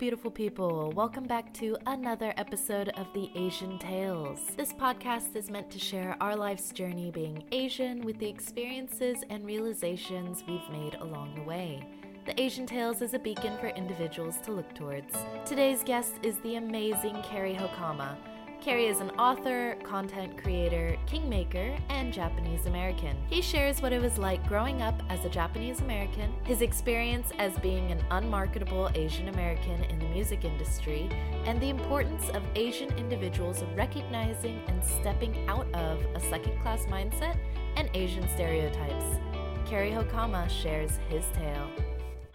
beautiful people. Welcome back to another episode of the Asian Tales. This podcast is meant to share our life's journey being Asian with the experiences and realizations we've made along the way. The Asian Tales is a beacon for individuals to look towards. Today's guest is the amazing Cary Hokama. Cary is an author, content creator, kingmaker, and Japanese American. He shares what it was like growing up as a Japanese American, his experience as being an unmarketable Asian American in the music industry, and the importance of Asian individuals recognizing and stepping out of a second class mindset and Asian stereotypes. Cary Hokama shares his tale.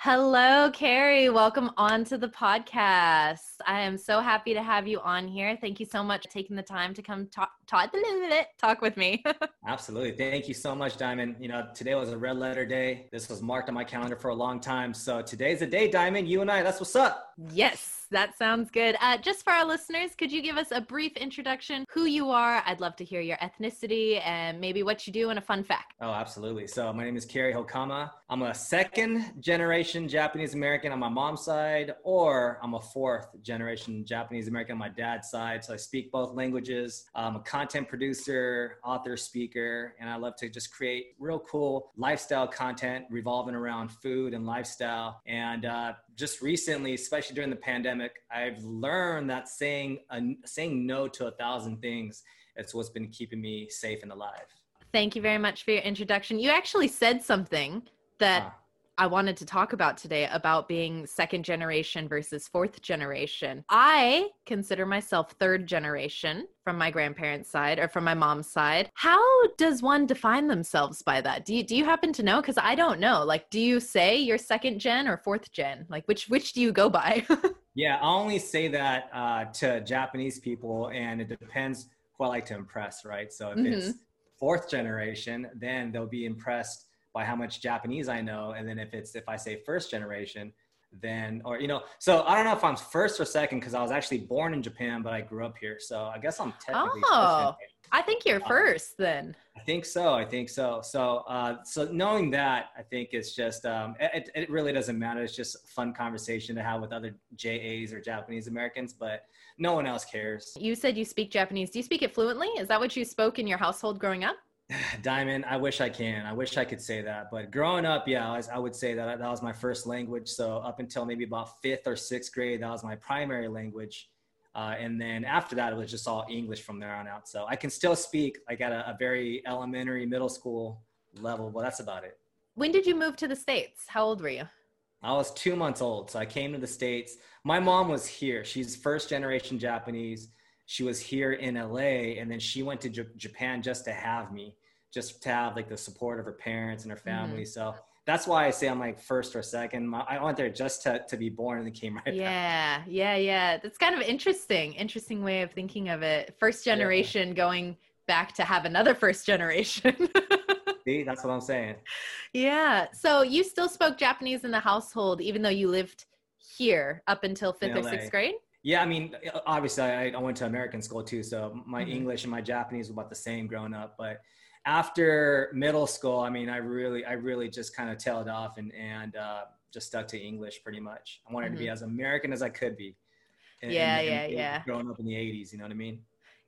Hello, Cary. Welcome on to the podcast. I am so happy to have you on here. Thank you so much for taking the time to come talk talk, talk with me. Absolutely. Thank you so much, Diamond. You know, today was a red letter day. This was marked on my calendar for a long time. So today's the day, Diamond. You and I, that's what's up. Yes that sounds good. Uh, just for our listeners, could you give us a brief introduction, who you are? I'd love to hear your ethnicity and maybe what you do and a fun fact. Oh, absolutely. So my name is Cary Hokama. I'm a second generation Japanese American on my mom's side, or I'm a fourth generation Japanese American on my dad's side. So I speak both languages. I'm a content producer, author, speaker, and I love to just create real cool lifestyle content revolving around food and lifestyle. And uh, just recently, especially during the pandemic, I've learned that saying uh, saying no to a thousand things is what's been keeping me safe and alive. Thank you very much for your introduction. You actually said something that I wanted to talk about today about being second generation versus fourth generation. I consider myself third generation from my grandparents' side or from my mom's side. How does one define themselves by that? Do you do you happen to know? Because I don't know. Like, do you say you're second gen or fourth gen? Like, which which do you go by? yeah, I only say that uh, to Japanese people, and it depends who I like to impress, right? So if mm-hmm. it's fourth generation, then they'll be impressed by how much Japanese I know. And then if it's if I say first generation, then or you know, so I don't know if I'm first or second because I was actually born in Japan, but I grew up here. So I guess I'm technically. Oh, I think you're uh, first then. I think so. I think so. So, uh, so knowing that, I think it's just um, it, it really doesn't matter. It's just a fun conversation to have with other JAs or Japanese Americans, but no one else cares. You said you speak Japanese. Do you speak it fluently? Is that what you spoke in your household growing up? Diamond, I wish I can. I wish I could say that. But growing up, yeah, I, was, I, would say that that was my first language. So up until maybe about fifth or sixth grade, that was my primary language. Uh, and then after that, it was just all English from there on out. So I can still speak like at a, a very elementary, middle school level, but that's about it. When did you move to the States? How old were you? I was two months old. So I came to the States. My mom was here. She's first generation Japanese she was here in LA and then she went to J- Japan just to have me, just to have like the support of her parents and her family. Mm-hmm. So that's why I say I'm like first or second. I went there just to, to be born and came right yeah, back. Yeah, yeah, Yeah. That's kind of interesting. Interesting way of thinking of it. First generation yeah. going back to have another first generation. See, that's what I'm saying. Yeah. So you still spoke Japanese in the household, even though you lived here up until fifth or sixth grade? Yeah, I mean, obviously, I, I went to American school too, so my mm-hmm. English and my Japanese were about the same growing up. But after middle school, I mean, I really, I really just kind of tailed off and and uh, just stuck to English pretty much. I wanted mm-hmm. to be mm-hmm. as American as I could be. And, yeah, and, yeah, and yeah. Growing up in the '80s, you know what I mean?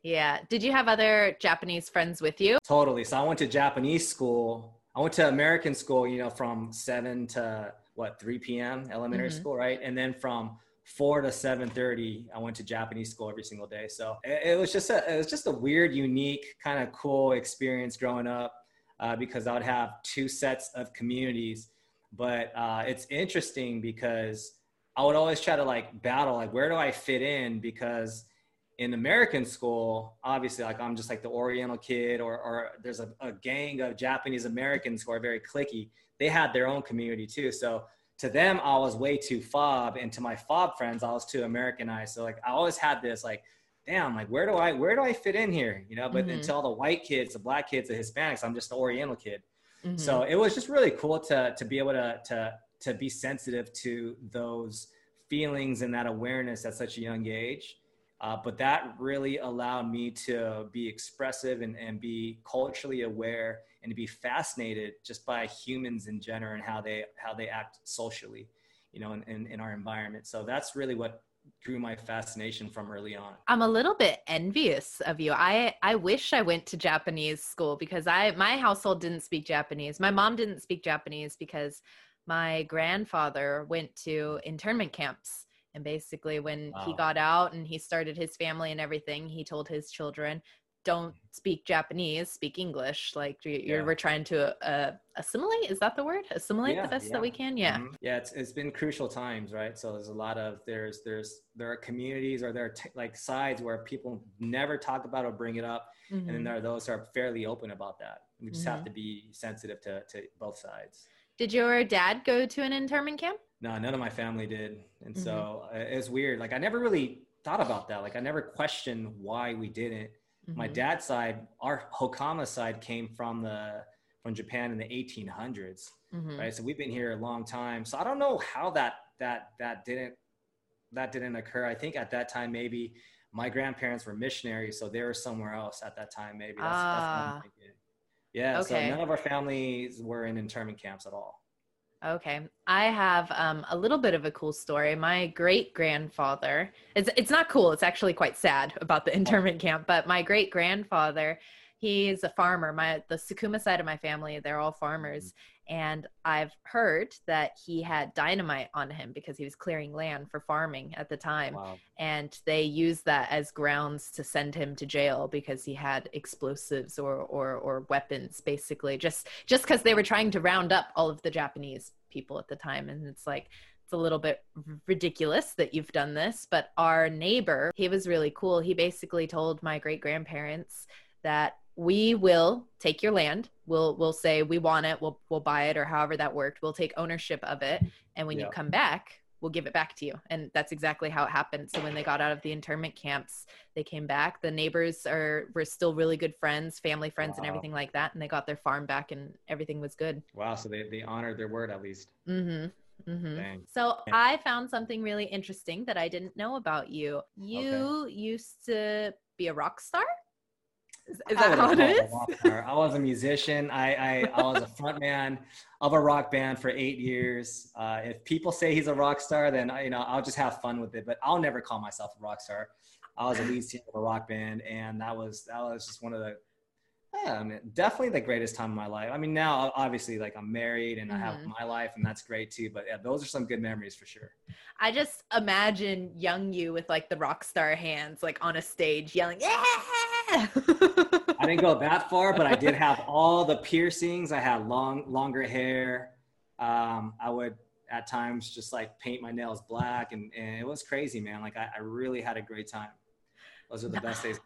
Yeah. Did you have other Japanese friends with you? Totally. So I went to Japanese school. I went to American school, you know, from seven to what 3 p.m. elementary mm-hmm. school, right? And then from four to seven thirty. I went to Japanese school every single day, so it, it was just a it was just a weird, unique, kind of cool experience growing up uh, because I would have two sets of communities. But uh, it's interesting because I would always try to like battle like where do I fit in because in American school, obviously, like I'm just like the Oriental kid, or, or there's a, a gang of Japanese Americans who are very clicky. They had their own community too. So to them, I was way too fob, and to my fob friends, I was too Americanized. So like I always had this like, damn, like where do I where do I fit in here? You know, but mm-hmm. until the white kids, the black kids, the Hispanics, I'm just the Oriental kid. Mm-hmm. So it was just really cool to to be able to to to be sensitive to those feelings and that awareness at such a young age. Uh, but that really allowed me to be expressive and, and be culturally aware and to be fascinated just by humans in general and how they how they act socially you know, in, in, in our environment. So that's really what drew my fascination from early on. I'm a little bit envious of you. I I wish I went to Japanese school because I my household didn't speak Japanese. My mom didn't speak Japanese because my grandfather went to internment camps and basically when wow. he got out and he started his family and everything, he told his children don't speak Japanese, speak English. Like you're, yeah. we're trying to uh, assimilate. Is that the word? Assimilate yeah, the best yeah. that we can. Yeah. Mm-hmm. Yeah. It's, it's been crucial times, right? So there's a lot of, there's, there's, there are communities or there are t- like sides where people never talk about or bring it up. Mm-hmm. And then mm-hmm. there are those who are fairly open about that. We just mm-hmm. have to be sensitive to, to both sides. Did your dad go to an internment camp? No, none of my family did. And mm-hmm. so uh, it's weird. Like I never really thought about that. Like I never questioned why we didn't Mm-hmm. My dad's side, our Hokama side came from the from Japan in the 1800s, mm-hmm. right? So we've been here a long time. So I don't know how that that that didn't that didn't occur. I think at that time maybe my grandparents were missionaries, so they were somewhere else at that time. Maybe that's, ah. that's Yeah. Okay. So none of our families were in internment camps at all. Okay. I have um, a little bit of a cool story. My great grandfather, it's, it's not cool, it's actually quite sad about the internment camp, but my great grandfather, he's a farmer. My the Sakuma side of my family, they're all farmers. Mm-hmm. And I've heard that he had dynamite on him because he was clearing land for farming at the time. Wow. And they used that as grounds to send him to jail because he had explosives or, or, or weapons, basically, just just because they were trying to round up all of the Japanese people at the time. And it's like, it's a little bit ridiculous that you've done this. But our neighbor, he was really cool. He basically told my great grandparents that we will take your land. We'll we'll say we want it. We'll we'll buy it or however that worked. We'll take ownership of it. And when yeah. you come back we'll give it back to you. And that's exactly how it happened. So when they got out of the internment camps they came back. The neighbors are were still really good friends family friends wow. and everything like that. And they got their farm back and everything was good. Wow. So they, they honored their word at least. Mm-hmm. Mm-hmm. So I found something really interesting that I didn't know about you. You okay. used to be a rock star. Is, is that how it is? I was a musician. I, I, I was a front man of a rock band for eight years. Uh, if people say he's a rock star, then you know I'll just have fun with it. But I'll never call myself a rock star. I was a lead singer of a rock band, and that was that was just one of the yeah, I mean, definitely the greatest time of my life. I mean, now obviously, like I'm married and mm-hmm. I have mm-hmm. my life, and that's great too. But yeah, those are some good memories for sure. I just imagine young you with like the rock star hands, like on a stage, yelling, "Yeah!" I didn't go that far, but I did have all the piercings. I had long, longer hair. Um, I would at times just like paint my nails black, and, and it was crazy, man. Like I, I really had a great time. Those are the best days.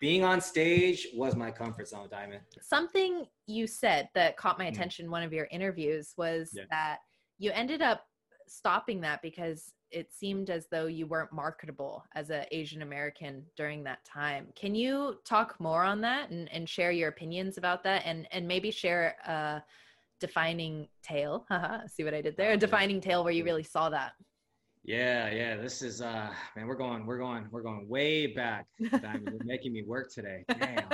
Being on stage was my comfort zone, Diamond. Something you said that caught my mm. attention. Mm. One of your interviews was yeah. that you ended up stopping that because it seemed as though you weren't marketable as an Asian American during that time. Can you talk more on that and, and share your opinions about that and, and maybe share a defining tale? See what I did there? A defining tale where you really saw that. Yeah, yeah. This is uh man, we're going, we're going, we're going way back. You're making me work today. Damn.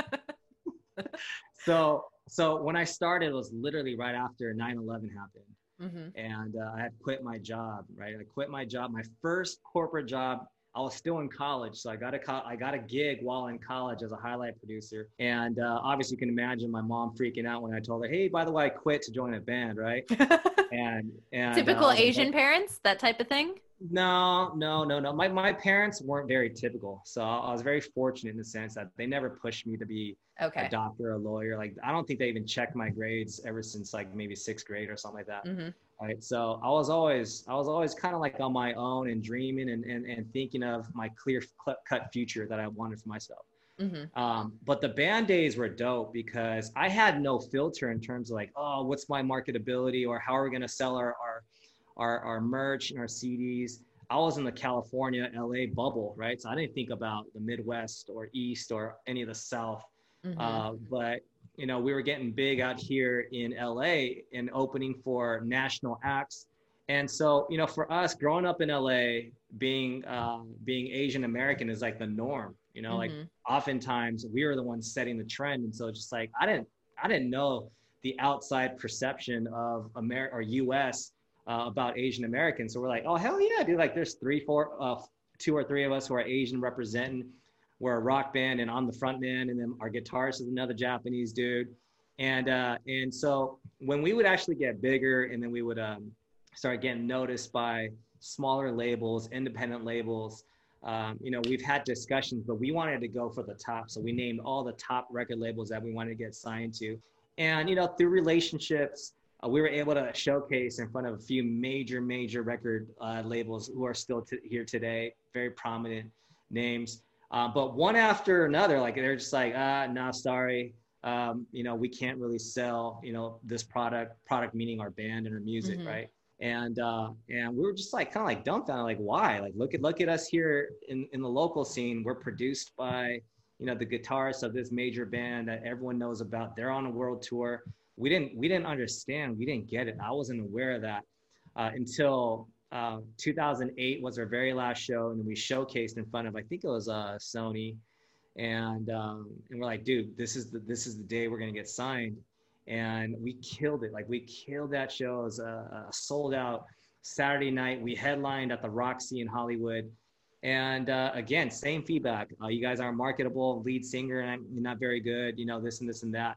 so so when I started, it was literally right after 9-11 happened. Mm-hmm. And uh, I had quit my job, right? I quit my job, my first corporate job. I was still in college, so I got a co- I got a gig while in college as a highlight producer. And uh, obviously, you can imagine my mom freaking out when I told her, "Hey, by the way, I quit to join a band," right? and, and typical uh, Asian like, parents, that type of thing. No, no, no, no. My my parents weren't very typical, so I was very fortunate in the sense that they never pushed me to be okay. a doctor, a lawyer. Like I don't think they even checked my grades ever since like maybe sixth grade or something like that. Mm-hmm. Right. So I was always I was always kind of like on my own and dreaming and, and and thinking of my clear cut future that I wanted for myself. Mm-hmm. Um, but the band days were dope because I had no filter in terms of like, oh, what's my marketability or how are we going to sell our, our our, our merch and our CDs. I was in the California, LA bubble, right? So I didn't think about the Midwest or East or any of the South. Mm-hmm. Uh, but you know, we were getting big out here in LA and opening for national acts. And so, you know, for us growing up in LA, being uh, being Asian American is like the norm. You know, mm-hmm. like oftentimes we were the ones setting the trend, and so it's just like I didn't I didn't know the outside perception of America or U.S uh, about Asian Americans. So we're like, oh hell yeah, dude! Like there's three, four, uh, two or three of us who are Asian representing. We're a rock band, and I'm the front man, and then our guitarist is another Japanese dude. And uh, and so when we would actually get bigger, and then we would um, start getting noticed by smaller labels, independent labels. Um, you know, we've had discussions, but we wanted to go for the top. So we named all the top record labels that we wanted to get signed to. And, you know, through relationships, uh, we were able to showcase in front of a few major, major record uh, labels who are still t- here today, very prominent names. Uh, but one after another, like they're just like, ah, nah, sorry. Um, you know, we can't really sell, you know, this product, product meaning our band and our music, mm-hmm. right? and uh, and we were just like kind of like dumbfounded, like why? Like look at look at us here in in the local scene. We're produced by you know the guitarists of this major band that everyone knows about. They're on a world tour. We didn't we didn't understand. We didn't get it. I wasn't aware of that uh, until uh, 2008 was our very last show, and we showcased in front of I think it was uh, Sony, and um, and we're like, dude, this is the this is the day we're gonna get signed and we killed it. Like we killed that show. It was a, a sold out Saturday night. We headlined at the Roxy in Hollywood. And uh, again, same feedback. Uh, you guys aren't marketable. Lead singer, and you're not very good. You know this and this and that.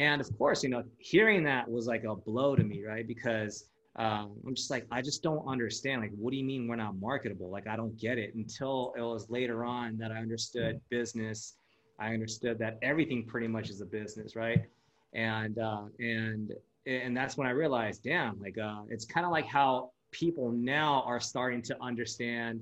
And of course, you know, hearing that was like a blow to me, right? Because um, I'm just like, I just don't understand. Like, what do you mean we're not marketable? Like, I don't get it. Until it was later on that I understood business. I understood that everything pretty much is a business, right? and uh, and and that's when I realized, damn, like uh, it's kind of like how people now are starting to understand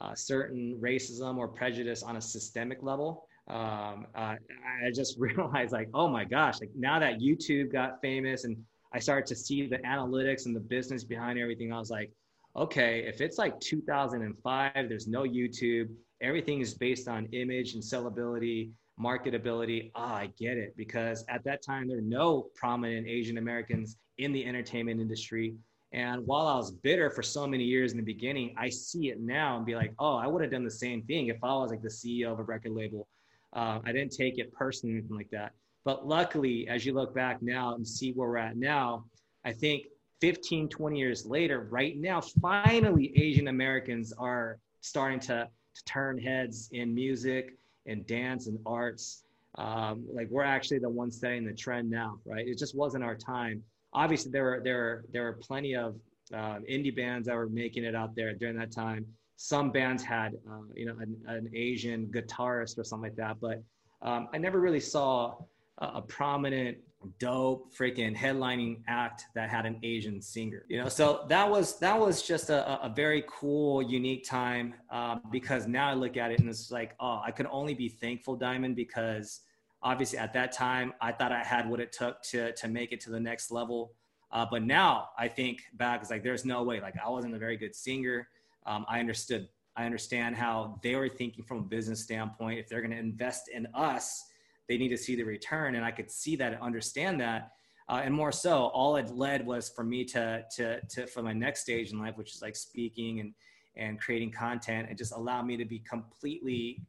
uh, certain racism or prejudice on a systemic level. Um, uh, I just realized, like, oh my gosh, like now that YouTube got famous and I started to see the analytics and the business behind everything, I was like, okay, if it's like 2005, there's no YouTube, everything is based on image and sellability marketability. Ah, I get it. Because at that time, there were no prominent Asian Americans in the entertainment industry. And while I was bitter for so many years in the beginning, I see it now and be like, oh, I would have done the same thing if I was like the CEO of a record label. Uh, I didn't take it personally, anything like that. But luckily, as you look back now and see where we're at now, I think 15, 20 years later, right now, finally, Asian Americans are starting to, to turn heads in music, and dance and arts. Um, like we're actually the ones setting the trend now, right? It just wasn't our time. Obviously, there were there there were plenty of uh, indie bands that were making it out there during that time. Some bands had, uh, you know, an, an, Asian guitarist or something like that, but um, I never really saw a, a prominent dope freaking headlining act that had an asian singer you know? So that was that was just a, a very cool unique time um, because now i look at it and it's like oh i could only be thankful diamond because obviously at that time i thought i had what it took to to make it to the next level. Uh, but now i think back it's like there's no way. Like i wasn't a very good singer um, i understood i understand how they were thinking from a business standpoint if they're going to invest in us they need to see the return. And I could see that and understand that. Uh, and more so, all it led was for me to, to, to, for my next stage in life, which is like speaking and, and creating content, and just allow me to be completely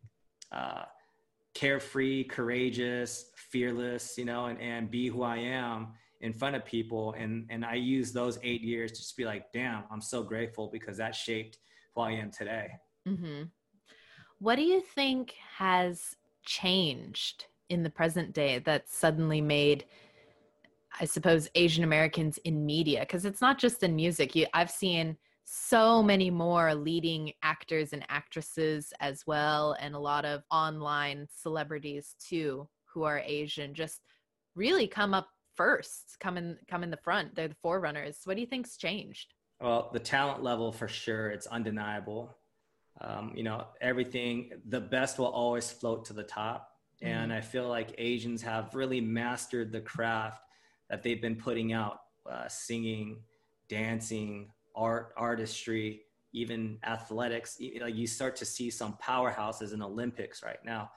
uh, carefree, courageous, fearless, you know, and, and be who I am in front of people. And, and I use those eight years to just be like, damn, I'm so grateful because that shaped who I am today. Mm-hmm. What do you think has changed in the present day that suddenly made i suppose asian americans in media because it's not just in music you, i've seen so many more leading actors and actresses as well and a lot of online celebrities too who are asian just really come up first come in come in the front they're the forerunners what do you think's changed well the talent level for sure it's undeniable um, you know everything the best will always float to the top and mm-hmm. I feel like Asians have really mastered the craft that they've been putting out uh, singing, dancing, art, artistry, even athletics. Like you start to see some powerhouses in Olympics right now.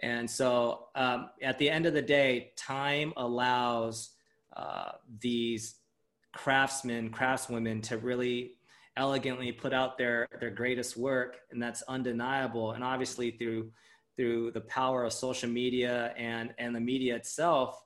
And so um, at the end of the day, time allows uh, these craftsmen, craftswomen to really elegantly put out their, their greatest work. And that's undeniable. And obviously through through the power of social media and, and the media itself,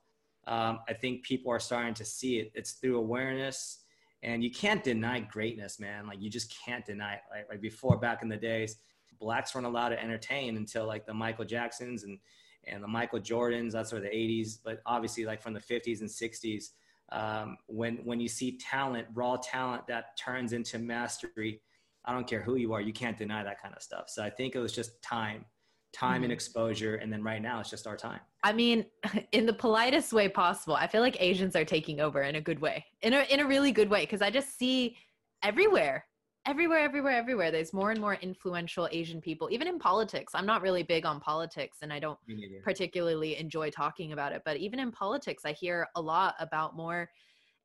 um, I think people are starting to see it. It's through awareness and you can't deny greatness, man. Like you just can't deny it. Like, like before, back in the days, blacks weren't allowed to entertain until like the Michael Jacksons and and the Michael Jordans. That's sort of the 80s, but obviously like from the 50s and 60s, um, when when you see talent, raw talent that turns into mastery, I don't care who you are, you can't deny that kind of stuff. So I think it was just time, time mm-hmm. and exposure, and then right now it's just our time. I mean, in the politest way possible, I feel like Asians are taking over in a good way, in a in a really good way, because I just see everywhere everywhere everywhere everywhere there's more and more influential asian people even in politics. I'm not really big on politics and i don't particularly enjoy talking about it but even in politics i hear a lot about more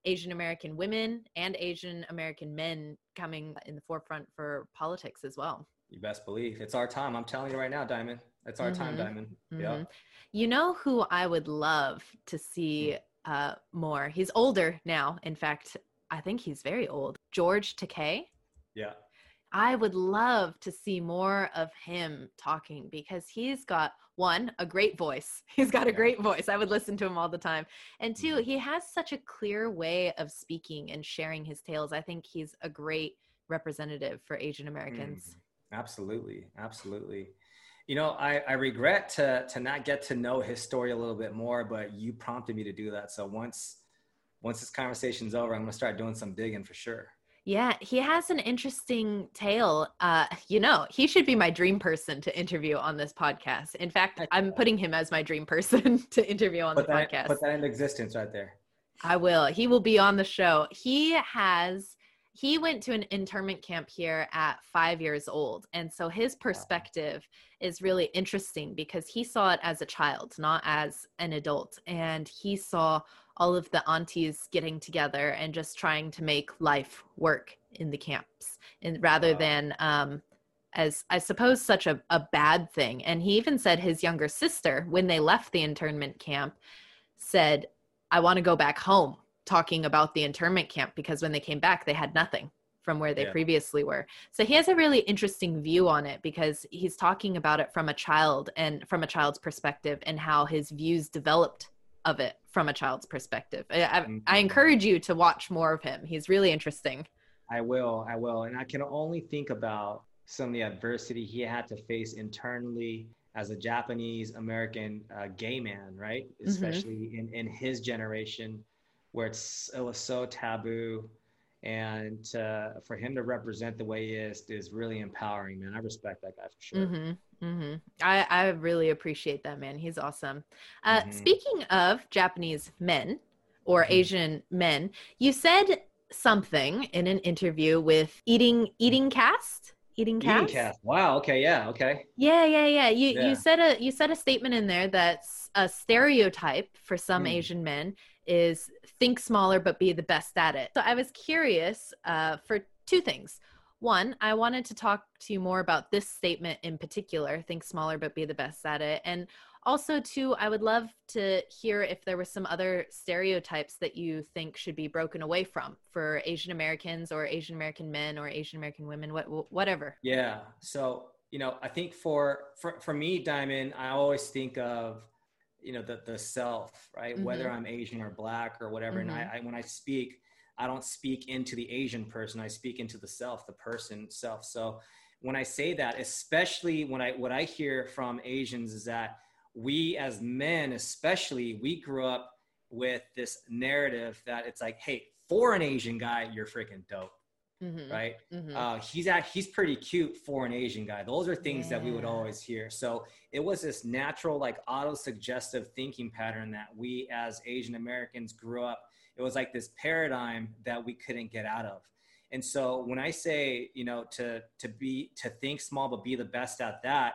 asian american women and asian american men coming in the forefront for politics as well. You best believe. It's our time. I'm telling you right now diamond. It's our mm-hmm. time diamond. Mm-hmm. yeah you know who i would love to see mm. uh, more? He's older now. In fact i think he's very old. George takei yeah. I would love to see more of him talking because he's got one, a great voice. He's got a great voice. I would listen to him all the time. And 2 mm-hmm. he has such a clear way of speaking and sharing his tales. I think he's a great representative for Asian Americans. Mm, absolutely. Absolutely. You know, I, I regret to to not get to know his story a little bit more, but you prompted me to do that. So once once this conversation's over, I'm gonna start doing some digging for sure. Yeah, he has an interesting tale. Uh, you know, he should be my dream person to interview on this podcast. In fact, I'm putting him as my dream person to interview on put the that, podcast. Put that in existence right there. I will. He will be on the show. He has he went to an internment camp here at five years old. And so his perspective is really interesting because he saw it as a child, not as an adult. And he saw all of the aunties getting together and just trying to make life work in the camps and rather wow. than um, as I suppose such a, a bad thing. And he even said his younger sister, when they left the internment camp, said, I want to go back home talking about the internment camp because when they came back, they had nothing from where they yeah. previously were. So he has a really interesting view on it because he's talking about it from a child and from a child's perspective and how his views developed of it from a child's perspective. I, I, mm-hmm. I, encourage you to watch more of him. He's really interesting. I will. I will. And I can only think about some of the adversity he had to face internally as a Japanese American uh, gay man, right? Mm-hmm. Especially mm-hmm. in, in his generation, where it's, it was so taboo. And uh, for him to represent the way he is is really empowering, man. I respect that guy for sure. Mm-hmm. Mm-hmm. I, I really appreciate that man. He's awesome. Uh, mm-hmm. Speaking of Japanese men or mm-hmm. Asian men, you said something in an interview with Eating Eating Cast. Eating cast. Eating cast. Wow. Okay. Yeah. Okay. Yeah. Yeah. Yeah. You yeah. you said a you said a statement in there that's a stereotype for some mm. Asian men is think smaller but be the best at it. So I was curious uh, for two things. One, I wanted to talk to you more about this statement in particular think smaller but be the best at it. And also, two, I would love to hear if there were some other stereotypes that you think should be broken away from for Asian Americans or Asian American men or Asian American women, what, whatever. Yeah. So, you know, I think for, for, for me, Diamond, I always think of, you know, the, the self, right? Mm-hmm. Whether I'm Asian or black or whatever. Mm-hmm. And I, mm-hmm. I, when I speak, I don't speak into the Asian person. I speak into the self, the person self. So when I say that, especially when I what I hear from Asians is that we as men, especially, we grew up with this narrative that it's like, hey, for an Asian guy, you're freaking dope. Mm-hmm. Right? Mm-hmm. Uh, he's at, he's pretty cute for an Asian guy. Those are things yeah. that we would always hear. So it was this natural, like auto suggestive thinking pattern that we as Asian Americans grew up it was like this paradigm that we couldn't get out of. And so when i say you know to to be to think small but be the best at that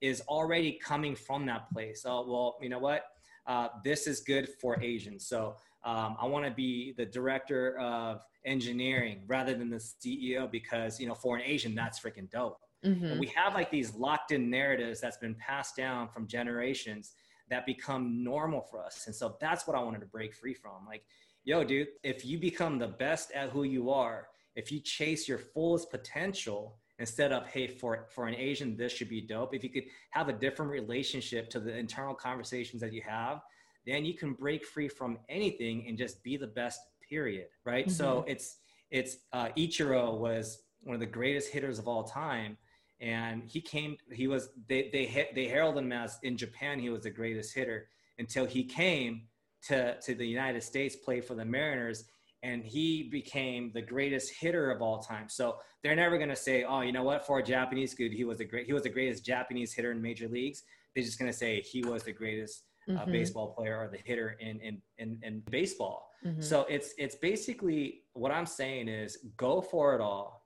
is already coming from that place. Oh well you know what? Uh, this is good for asians. So um, i want to be the director of engineering rather than the ceo because you know for an asian that's freaking dope. Mm-hmm. we have like these locked in narratives that's been passed down from generations that become normal for us. And so that's what i wanted to break free from. Like yo, dude, if you become the best at who you are, if you chase your fullest potential instead of, hey, for, for an Asian, this should be dope, if you could have a different relationship to the internal conversations that you have, then you can break free from anything and just be the best, period. Right. Mm-hmm. So it's, it's uh, Ichiro was one of the greatest hitters of all time. And he came, he was, they, they, hit, they heralded him as in Japan, he was the greatest hitter until he came to, to the United States, play for the Mariners, and he became the greatest hitter of all time. So they're never going to say, "Oh, you know what? For a Japanese good, he was a great he was the greatest Japanese hitter in major leagues." They're just going to say he was the greatest uh, mm-hmm. baseball player or the hitter in in in, in baseball. Mm-hmm. So it's it's basically what I'm saying is go for it all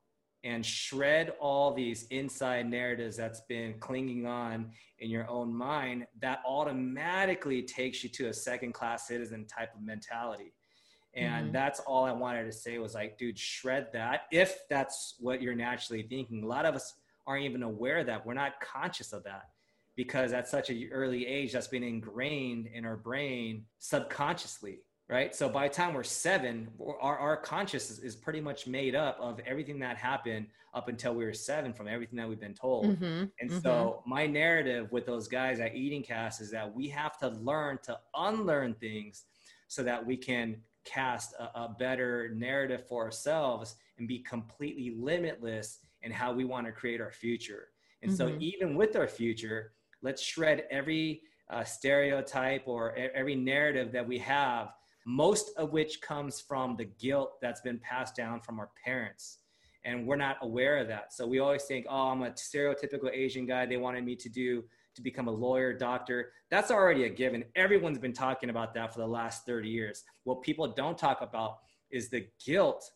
and shred all these inside narratives that's been clinging on in your own mind that automatically takes you to a second class citizen type of mentality and mm-hmm. that's all I wanted to say was like, dude, shred that. If that's what you're naturally thinking, a lot of us aren't even aware of that we're not conscious of that because at such an early age, that's been ingrained in our brain subconsciously, right? So by the time we're seven, our, our conscious is, is pretty much made up of everything that happened up until we were seven from everything that we've been told. Mm-hmm. And mm-hmm. so my narrative with those guys at Eating Cast is that we have to learn to unlearn things so that we can cast a, a better narrative for ourselves and be completely limitless in how we want to create our future. And mm-hmm. so, even with our future, let's shred every uh, stereotype or every narrative that we have, most of which comes from the guilt that's been passed down from our parents. And we're not aware of that. So we always think, oh, I'm a stereotypical Asian guy. They wanted me to do to become a lawyer, doctor. That's already a given. Everyone's been talking about that for the last 30 years. What people don't talk about is the guilt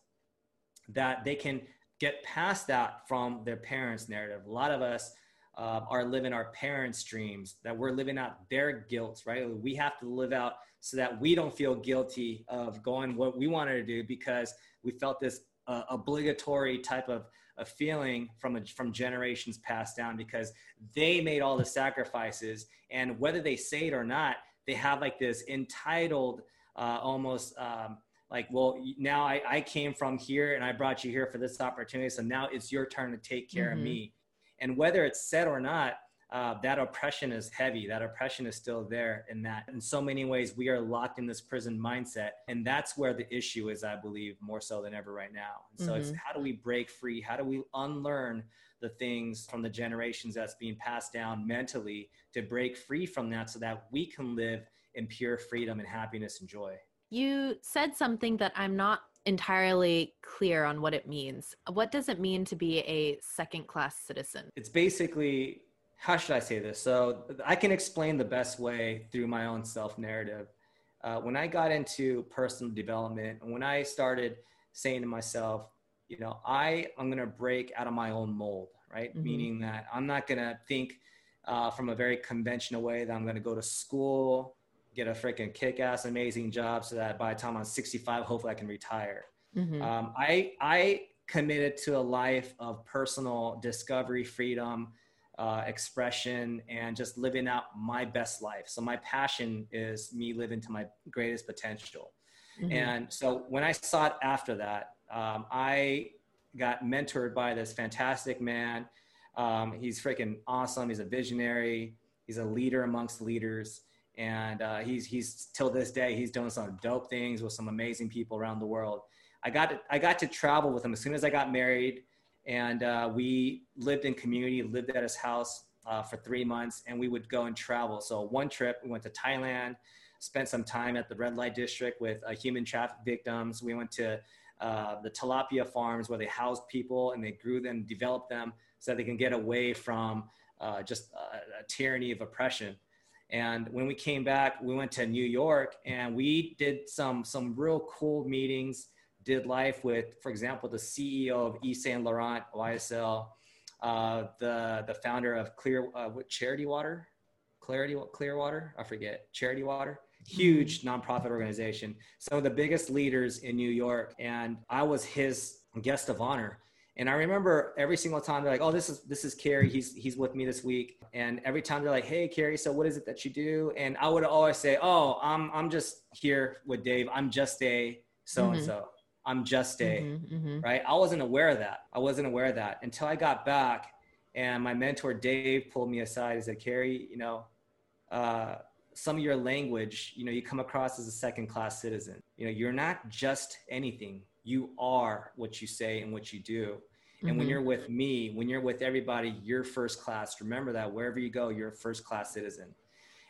that they can get past that from their parents' narrative. A lot of us uh, are living our parents' dreams, that we're living out their guilt, right? We have to live out so that we don't feel guilty of going what we wanted to do because we felt this uh, obligatory type of a feeling from a, from generations passed down because they made all the sacrifices and whether they say it or not they have like this entitled uh, almost um, like well now I, I came from here and i brought you here for this opportunity so now it's your turn to take care mm-hmm. of me and whether it's said or not uh, that oppression is heavy. That oppression is still there. In that, in so many ways, we are locked in this prison mindset, and that's where the issue is. I believe more so than ever right now. And so mm-hmm. it's how do we break free? How do we unlearn the things from the generations that's being passed down mentally to break free from that, so that we can live in pure freedom and happiness and joy. You said something that I'm not entirely clear on what it means. What does it mean to be a second class citizen? It's basically how should I say this? So I can explain the best way through my own self narrative. Uh, when I got into personal development, and when I started saying to myself, you know, I am going to break out of my own mold, right? Mm-hmm. Meaning that I'm not going to think uh, from a very conventional way that I'm going to go to school, get a freaking kick-ass, amazing job, so that by the time I'm 65, hopefully I can retire. Mm-hmm. Um, I I committed to a life of personal discovery, freedom, uh, expression and just living out my best life. So my passion is me living to my greatest potential. Mm-hmm. And so when I sought after that, um, I got mentored by this fantastic man. Um, he's freaking awesome. He's a visionary. He's a leader amongst leaders. And uh, he's, he's till this day, he's doing some dope things with some amazing people around the world. I got to, I got to travel with him as soon as I got married and uh, we lived in community, lived at his house uh, for three months, and we would go and travel. So one trip, we went to Thailand, spent some time at the red light district with uh, human traffic victims. We went to uh, the tilapia farms where they housed people and they grew them, developed them so they can get away from uh, just a tyranny of oppression. And when we came back, we went to New York and we did some some real cool meetings did life with, for example, the CEO of Yves Saint Laurent, YSL, uh, the the founder of Clear uh, Charity Water, Clarity Clearwater, I forget. Charity Water, huge nonprofit organization. Some of the biggest leaders in New York, and I was his guest of honor. And I remember every single time they're like, "Oh, this is this is Cary. He's he's with me this week." And every time they're like, "Hey, Cary, so what is it that you do?" And I would always say, "Oh, I'm I'm just here with Dave. I'm just a so and so." I'm just a, mm-hmm, mm-hmm. right? I wasn't aware of that. I wasn't aware of that until I got back and my mentor Dave pulled me aside and said, Cary, you know, uh, some of your language, you know, you come across as a second class citizen. You know, you're not just anything. you are what you say and what you do. And mm-hmm. when you're with me, when you're with everybody, you're first class. Remember that wherever you go, you're a first class citizen.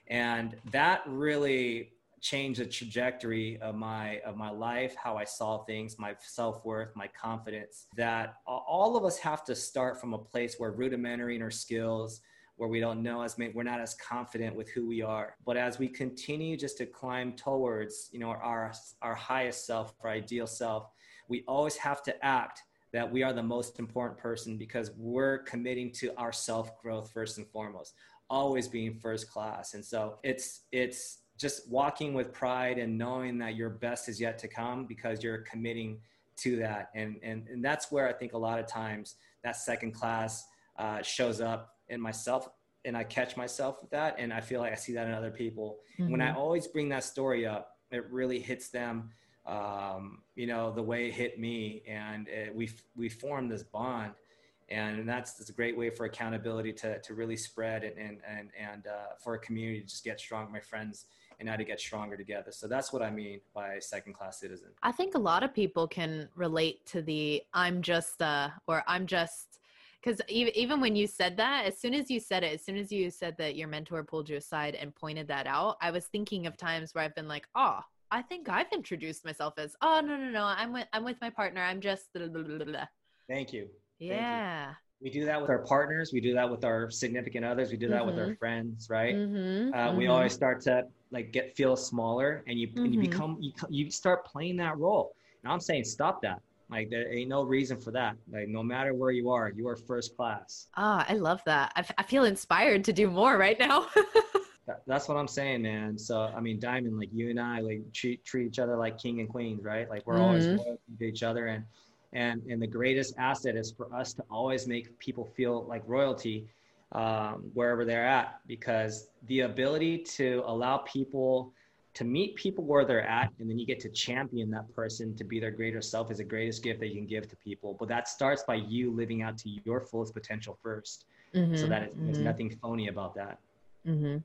And that really changed the trajectory of my of my life, how I saw things, my self-worth, my confidence. That all of us have to start from a place where rudimentary in our skills, where we don't know as many, we're not as confident with who we are. But as we continue just to climb towards, you know, our our highest self, our ideal self, we always have to act that we are the most important person because we're committing to our self growth first and foremost always being first class and so it's it's just walking with pride and knowing that your best is yet to come because you're committing to that and and, and that's where i think a lot of times that second class uh, shows up in myself and i catch myself with that and i feel like i see that in other people mm-hmm. when i mm-hmm. always bring that story up it really hits them um, you know the way it hit me and it, we we formed this bond and that's, that's a great way for accountability to, to really spread and, and, and, and uh, for a community to just get strong my friends and how to get stronger together. So that's what I mean by second class citizen. I think a lot of people can relate to the I'm just uh or I'm just because even, even when you said that as soon as you said it as soon as you said that your mentor pulled you aside and pointed that out i was thinking of times where i've been like oh i think i've introduced myself as oh no no no i'm with i'm with my partner i'm just blah, blah, blah, thank you yeah thank you we do that with our partners we do that with our significant others we do that mm-hmm. with our mm-hmm. friends right mm-hmm. Uh, mm-hmm. we always start to like get feel smaller and you and you mm-hmm. become you, you start playing that role and i'm saying stop that like there ain't no reason for that like no matter where you are you are first class ah oh, i love that I, f- I feel inspired to do more right now that's what i'm saying man. So i mean diamond like you and i like treat, treat each other like king and queens right? Like we're always mm-hmm. loyal to each other. And and and the greatest asset is for us to always make people feel like royalty um, wherever they're at. Because the ability to allow people to meet people where they're at and then you get to champion that person to be their greater self is the greatest gift that you can give to people. But that starts by you living out to your fullest potential 1st mm-hmm, so that mm-hmm. there's nothing phony about that Mm-hmm.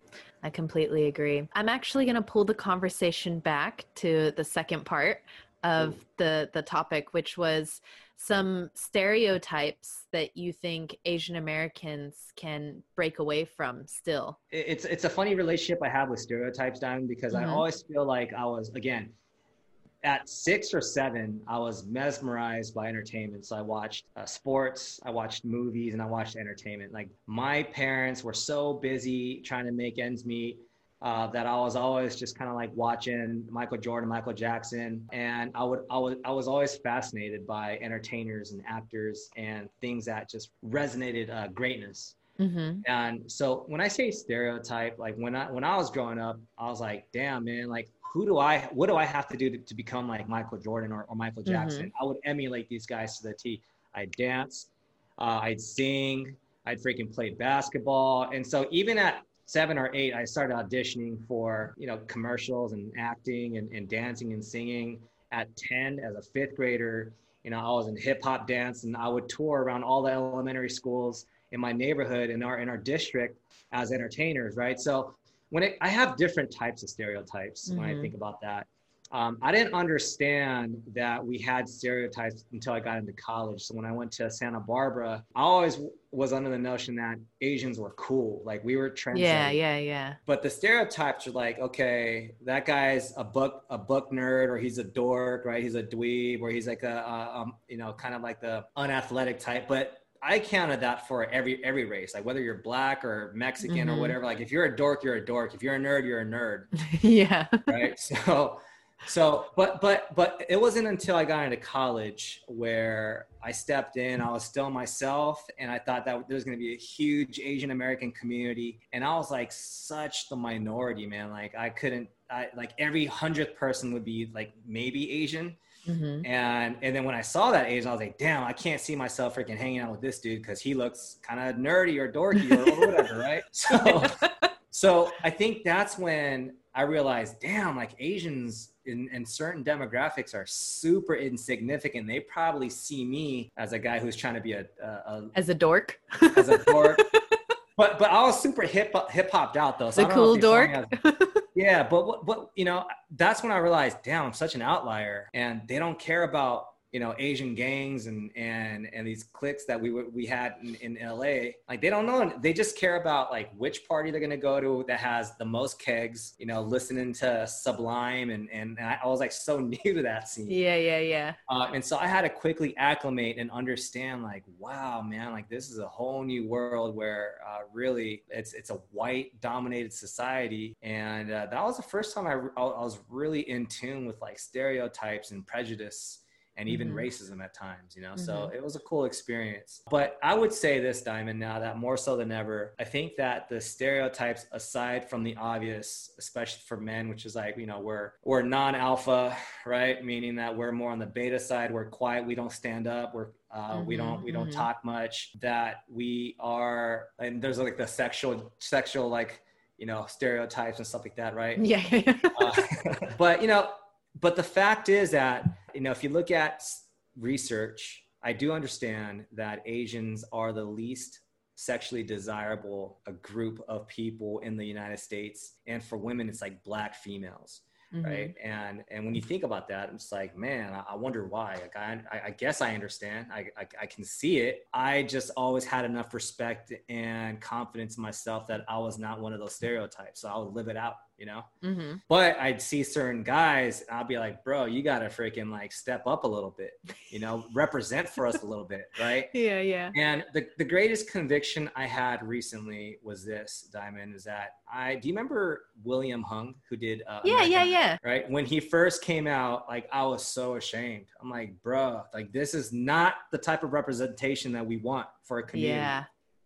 I completely agree. I'm actually going to pull the conversation back to the second part of the the topic which was some stereotypes that you think asian americans can break away from still it's it's a funny relationship i have with stereotypes down because mm-hmm. i always feel like i was again at six or seven i was mesmerized by entertainment so i watched uh, sports i watched movies and i watched entertainment like my parents were so busy trying to make ends meet uh, that I was always just kind of like watching Michael Jordan, Michael Jackson, and I would I was I was always fascinated by entertainers and actors and things that just resonated uh, greatness. Mm-hmm. And so when I say stereotype, like when I when I was growing up, I was like, damn man, like who do I what do I have to do to, to become like Michael Jordan or, or Michael. Jackson? Mm-hmm. I would emulate these guys to the T. I'd dance, uh, I'd sing, I'd freaking play basketball. And so even at seven or eight, I started auditioning for, you know, commercials and acting and, and dancing and singing. At 10, as a fifth grader, you know, I was in hip hop dance and I would tour around all the elementary schools in my neighborhood in our in our district as entertainers, right? So when it, I have different types of stereotypes mm-hmm. when I mm-hmm. think about that. Um, I didn't understand that we had stereotypes until I got into college. So when I went to Santa Barbara, I always was under the notion that Asians were cool. Like we were trends. Yeah, yeah, yeah. But the stereotypes are like, okay, that guy's a book a book nerd, or he's a dork, right? He's a dweeb, or he's like a, a um, you know, kind of like the unathletic type. But I counted that for every every race, like whether you're black or Mexican mm-hmm. or whatever. Like if you're a dork, you're a dork. If you're a nerd, you're a nerd. yeah. Right. So so but but but it wasn't until i got into college where i stepped in i was still myself and i thought that there was going to be a huge asian american community and i was like such the minority man like i couldn't I, like every hundredth person would be like maybe asian mm-hmm. and and then when i saw that asian i was like damn i can't see myself freaking hanging out with this dude because he looks kind of nerdy or dorky or, or whatever right so so i think that's when i realized damn like asians in, in certain demographics are super insignificant. They probably see me as a guy who's trying to be a, a, a as a dork, as a dork. but but I was super hip hip hopped out though. So the cool dork. As, yeah, but but you know that's when I realized, damn, I'm such an outlier, and they don't care about you know asian gangs and and and these cliques that we we had in, in la like they don't know. They just care about like which party they're going to go to that has the most kegs you know listening to sublime and and i was like so new to that scene. Yeah yeah yeah. Uh, and so i had to quickly acclimate and understand like wow man like this is a whole new world where uh, really it's it's a white dominated society. And uh, that was the first time I, I was really in tune with like stereotypes and prejudice and even mm-hmm. racism at times, you know. Mm-hmm. So it was a cool experience. But I would say this, Diamond, now that more so than ever, I think that the stereotypes, aside from the obvious, especially for men, which is like, you know, we're we're non-alpha, right? Meaning that we're more on the beta side, we're quiet, we don't stand up, we're uh, mm-hmm, we don't we don't mm-hmm. talk much. That we are, and there's like the sexual sexual like you know stereotypes and stuff like that, right? Yeah. uh, but you know, but the fact is that you know if you look at research i do understand that asians are the least sexually desirable a group of people in the united states and for women it's like black females mm-hmm. right and and when you think about that it's like man i, I wonder why like I, I guess i understand I, I, I can see it i just always had enough respect and confidence in myself that i was not one of those stereotypes so i would live it out you know? Mm-hmm. But I'd see certain guys, I'll be like, bro, you got to freaking like step up a little bit, you know, represent for us a little bit, right? Yeah, yeah. And the, the greatest conviction I had recently was this, Diamond, is that I, do you remember William Hung who did? Uh, yeah, American, yeah, yeah. Right? When he first came out, like I was so ashamed. I'm like, bro, like this is not the type of representation that we want for a community. Yeah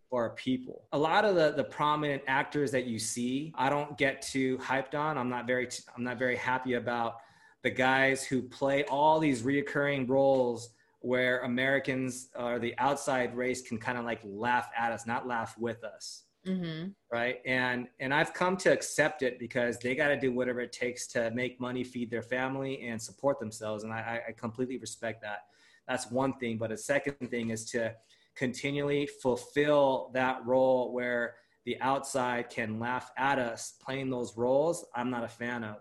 for our people. A lot of the the prominent actors that you see, I don't get too hyped on. I'm not very t- I'm not very happy about the guys who play all these reoccurring roles where Americans or the outside race can kind of like laugh at us, not laugh with us. Mm-hmm. Right. And and I've come to accept it because they got to do whatever it takes to make money, feed their family, and support themselves. And I, I completely respect that. That's one thing. But a second thing is to continually fulfill that role where the outside can laugh at us playing those roles, I'm not a fan of.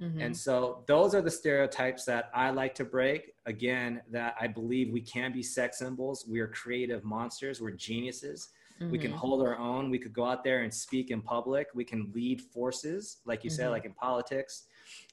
Mm-hmm. And so those are the stereotypes that I like to break. Again, that I believe we can be sex symbols. We are creative monsters. We're geniuses. Mm-hmm. We can mm-hmm. hold our own. We could go out there and speak in public. We can lead forces, like you mm-hmm. said, like in politics.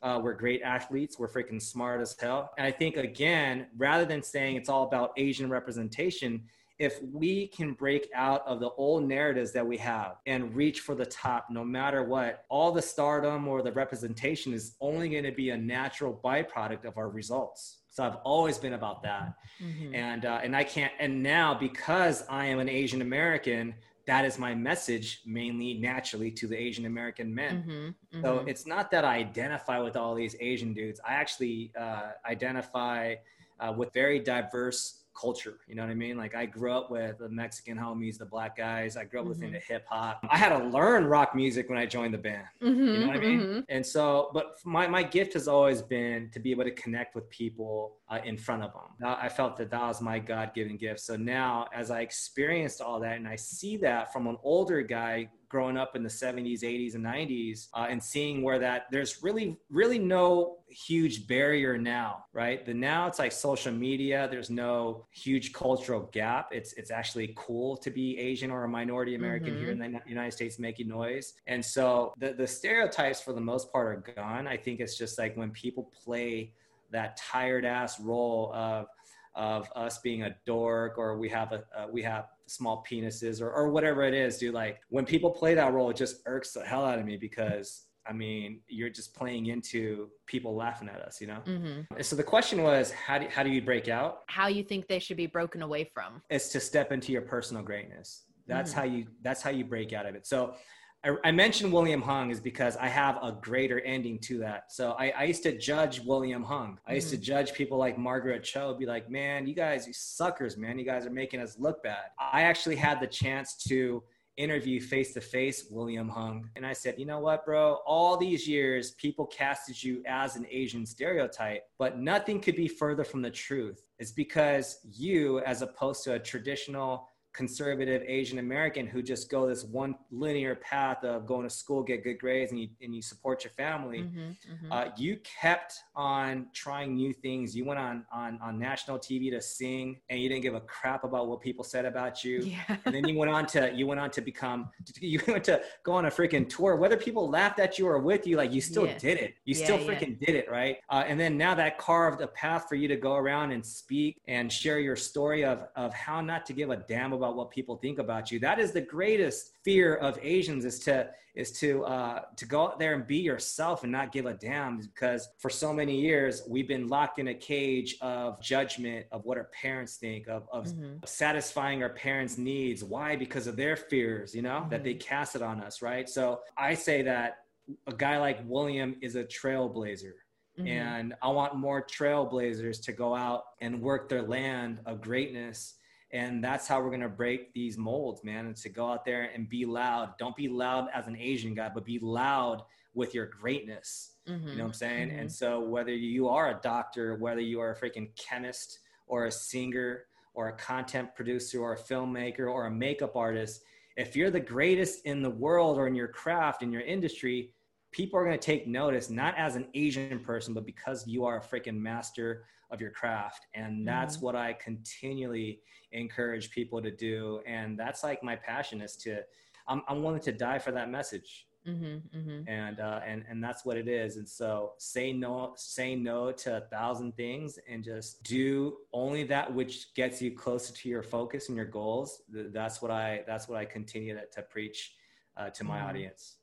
Uh, we're great athletes. We're freaking smart as hell. And I think, again, rather than saying it's all about Asian representation, if we can break out of the old narratives that we have and reach for the top no matter what all the stardom or the representation is only going to be a natural byproduct of our results so i've always been about that mm-hmm. and uh, and i can't and now because i am an asian american that is my message mainly naturally to the asian american men mm-hmm, mm-hmm. so it's not that i identify with all these asian dudes i actually uh, identify uh, with very diverse culture. You know what I mean? Like I grew up with the Mexican homies, the black guys. I grew up mm-hmm. listening to hip hop. I had to learn rock music when I joined the band. Mm-hmm, you know what I mean? Mm-hmm. And so, but my, my gift has always been to be able to connect with people uh, in front of them. I felt that that was my God given gift. So now, as I experienced all that and I see that from an older guy growing up in the 70s 80s and 90s uh, and seeing where that there's really really no huge barrier now right? The now it's like social media there's no huge cultural gap. It's it's actually cool to be asian or a minority american mm-hmm. here in the united states making noise. And so the the stereotypes for the most part are gone. I think it's just like when people play that tired ass role of of us being a dork or we have a uh, we have small penises or, or whatever it is, dude. Like when people play that role, it just irks the hell out of me because I mean, you're just playing into people laughing at us, you know? Mm-hmm. So the question was, how do, how do you break out? How you think they should be broken away from? It's to step into your personal greatness. That's mm-hmm. how you, that's how you break out of it. So I, I, mentioned William Hung is because I have a greater ending to that. So I, I used to judge William Hung. I used mm-hmm. to judge people like Margaret Cho, be like, man, you guys, you suckers, man. You guys are making us look bad. I actually had the chance to interview face to face William Hung. And I said, you know what, bro? All these years, people casted you as an Asian stereotype, but nothing could be further from the truth. It's because you, as opposed to a traditional conservative Asian American who just go this one linear path of going to school, get good grades, and you, and you support your family. Mm-hmm, mm-hmm. Uh, you kept on trying new things. You went on, on, on national TV to sing and you didn't give a crap about what people said about you. Yeah. and then you went on to, you went on to become, you went to go on a freaking tour, whether people laughed at you or with you, like you still yeah. did it. You yeah, still freaking did it. Right. Uh, and then now that carved a path for you to go around and speak and share your story of, of how not to give a damn about about what people think about you. That is the greatest fear of Asians is to is to uh, to go out there and be yourself and not give a damn because for so many years we've been locked in a cage of judgment of what our parents think of, of mm-hmm. satisfying our parents needs why because of their fears you know mm-hmm. that they mm-hmm. cast it on us right so i say that a guy like william is a trailblazer Mm-hmm. And I want more trailblazers to go out and work their land of greatness and that's how we're going to break these molds man and to go out there and be loud don't be loud as an asian guy but be loud with your greatness mm-hmm. you know what i'm saying mm-hmm. and so whether you are a doctor whether you are a freaking chemist or a singer or a content producer or a filmmaker or a makeup artist if you're the greatest in the world or in your craft in your industry people are going to take notice not as an asian person but because you are a freaking master of your craft. And that's mm-hmm. what i continually encourage people to do. And that's like my passion is to i'm, I'm willing to die for that message. Mm-hmm, mm-hmm. and uh, and and that's what it is. And so say no say no to a thousand things and just do only that which gets you closer to your focus and your goals. That's what i that's what i continue to, to preach uh, to my mm-hmm. audience.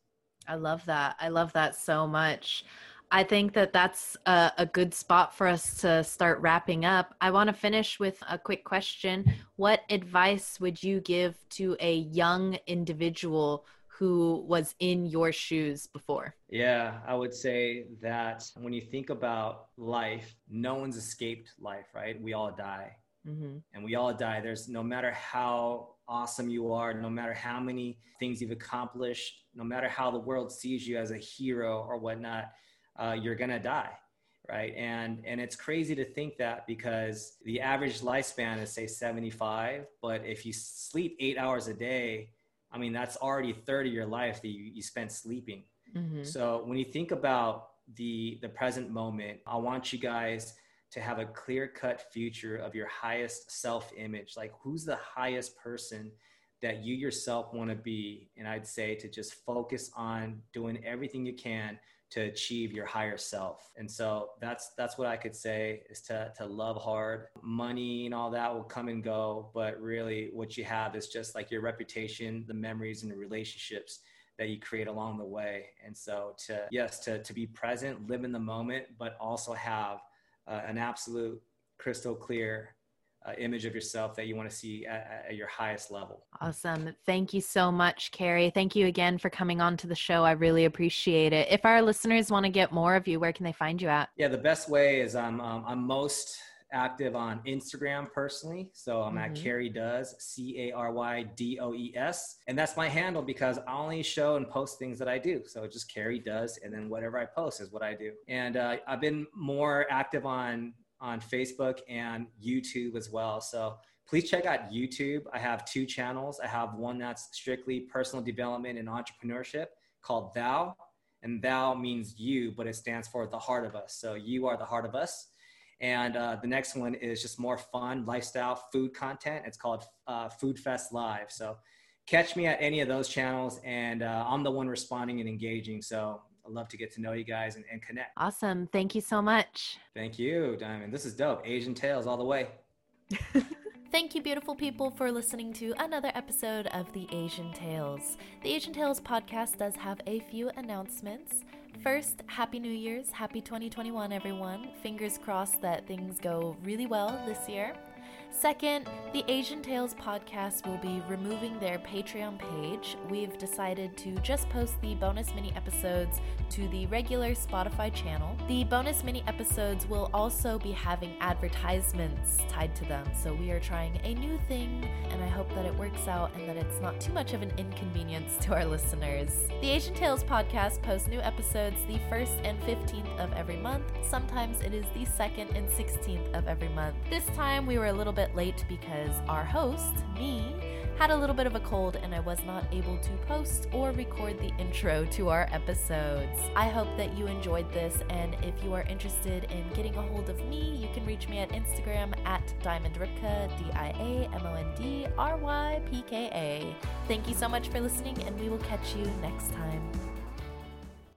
I love that. I love that so much I think that that's a, a, good spot for us to start wrapping up. I want to finish with a quick question. What advice would you give to a young individual who was in your shoes before? Yeah, I would say that when you think about life, no one's escaped life, right? We all die. Mm-hmm. And we all die. There's no matter how awesome you are, no matter how many things you've accomplished, no matter how the world sees you as a hero or whatnot uh, you're gonna die right? And and it's crazy to think that because the average lifespan is say 75 but if you sleep eight hours a day i mean that's already 30 your life that you, you spent sleeping. Mm-hmm. so when you think about the the present moment i want you guys to have a clear cut future of your highest self image like who's the highest person that you yourself want to be and i'd say to just focus on doing everything you can to achieve your higher self. And so that's that's what I could say is to to love hard. Money and all that will come and go, but really what you have is just like your reputation, the memories and the relationships that you create along the way. And so to yes, to to be present, live in the moment, but also have uh, an absolute crystal clear uh, image of yourself that you want to see at, at, your highest level. Awesome. Thank you so much, Cary. Thank you again for coming on to the show. I really appreciate it. If our listeners want to get more of you, where can they find you at? Yeah, the best way is I'm, um, I'm most active on Instagram personally. So I'm mm-hmm. at Cary Does, C A R Y D O E S. And that's my handle because I only show and post things that I do. So just Cary Does, and then whatever I post is what I do. And uh, I've been more active on on Facebook and YouTube as well. So please check out YouTube. I have two channels. I have one that's strictly personal development and entrepreneurship called Thou. And Thou means you, but it stands for the heart of us. So you are the heart of us. And uh, the next one is just more fun lifestyle food content. It's called uh, Food Fest Live. So catch me at any of those channels, and uh, I'm the one responding and engaging. So I'd love to get to know you guys and, and connect. Awesome. Thank you so much. Thank you, Diamond. This is dope. Asian Tales all the way. Thank you, beautiful people, for listening to another episode of the Asian Tales. The Asian Tales podcast does have a few announcements. First, Happy New Year's. Happy 2021, everyone. Fingers crossed that things go really well this year. Second, the Asian Tales podcast will be removing their Patreon page. We've decided to just post the bonus mini episodes to the regular Spotify channel. The bonus mini episodes will also be having advertisements tied to them. So we are trying a new thing, and I hope that it works out and that it's not too much of an inconvenience to our listeners. The Asian Tales podcast posts new episodes the 1st and 15th of every month. Sometimes it is the 2nd and 16th of every month. This time we were a little bit late because our host, me, had a little bit of a cold and I was not able to post or record the intro to our episodes. I hope that you enjoyed this, and if you are interested in getting a hold of me, you can reach me at Instagram at Diamond Rypka, D I A M O N D R Y P K A. Thank you so much for listening, and we will catch you next time.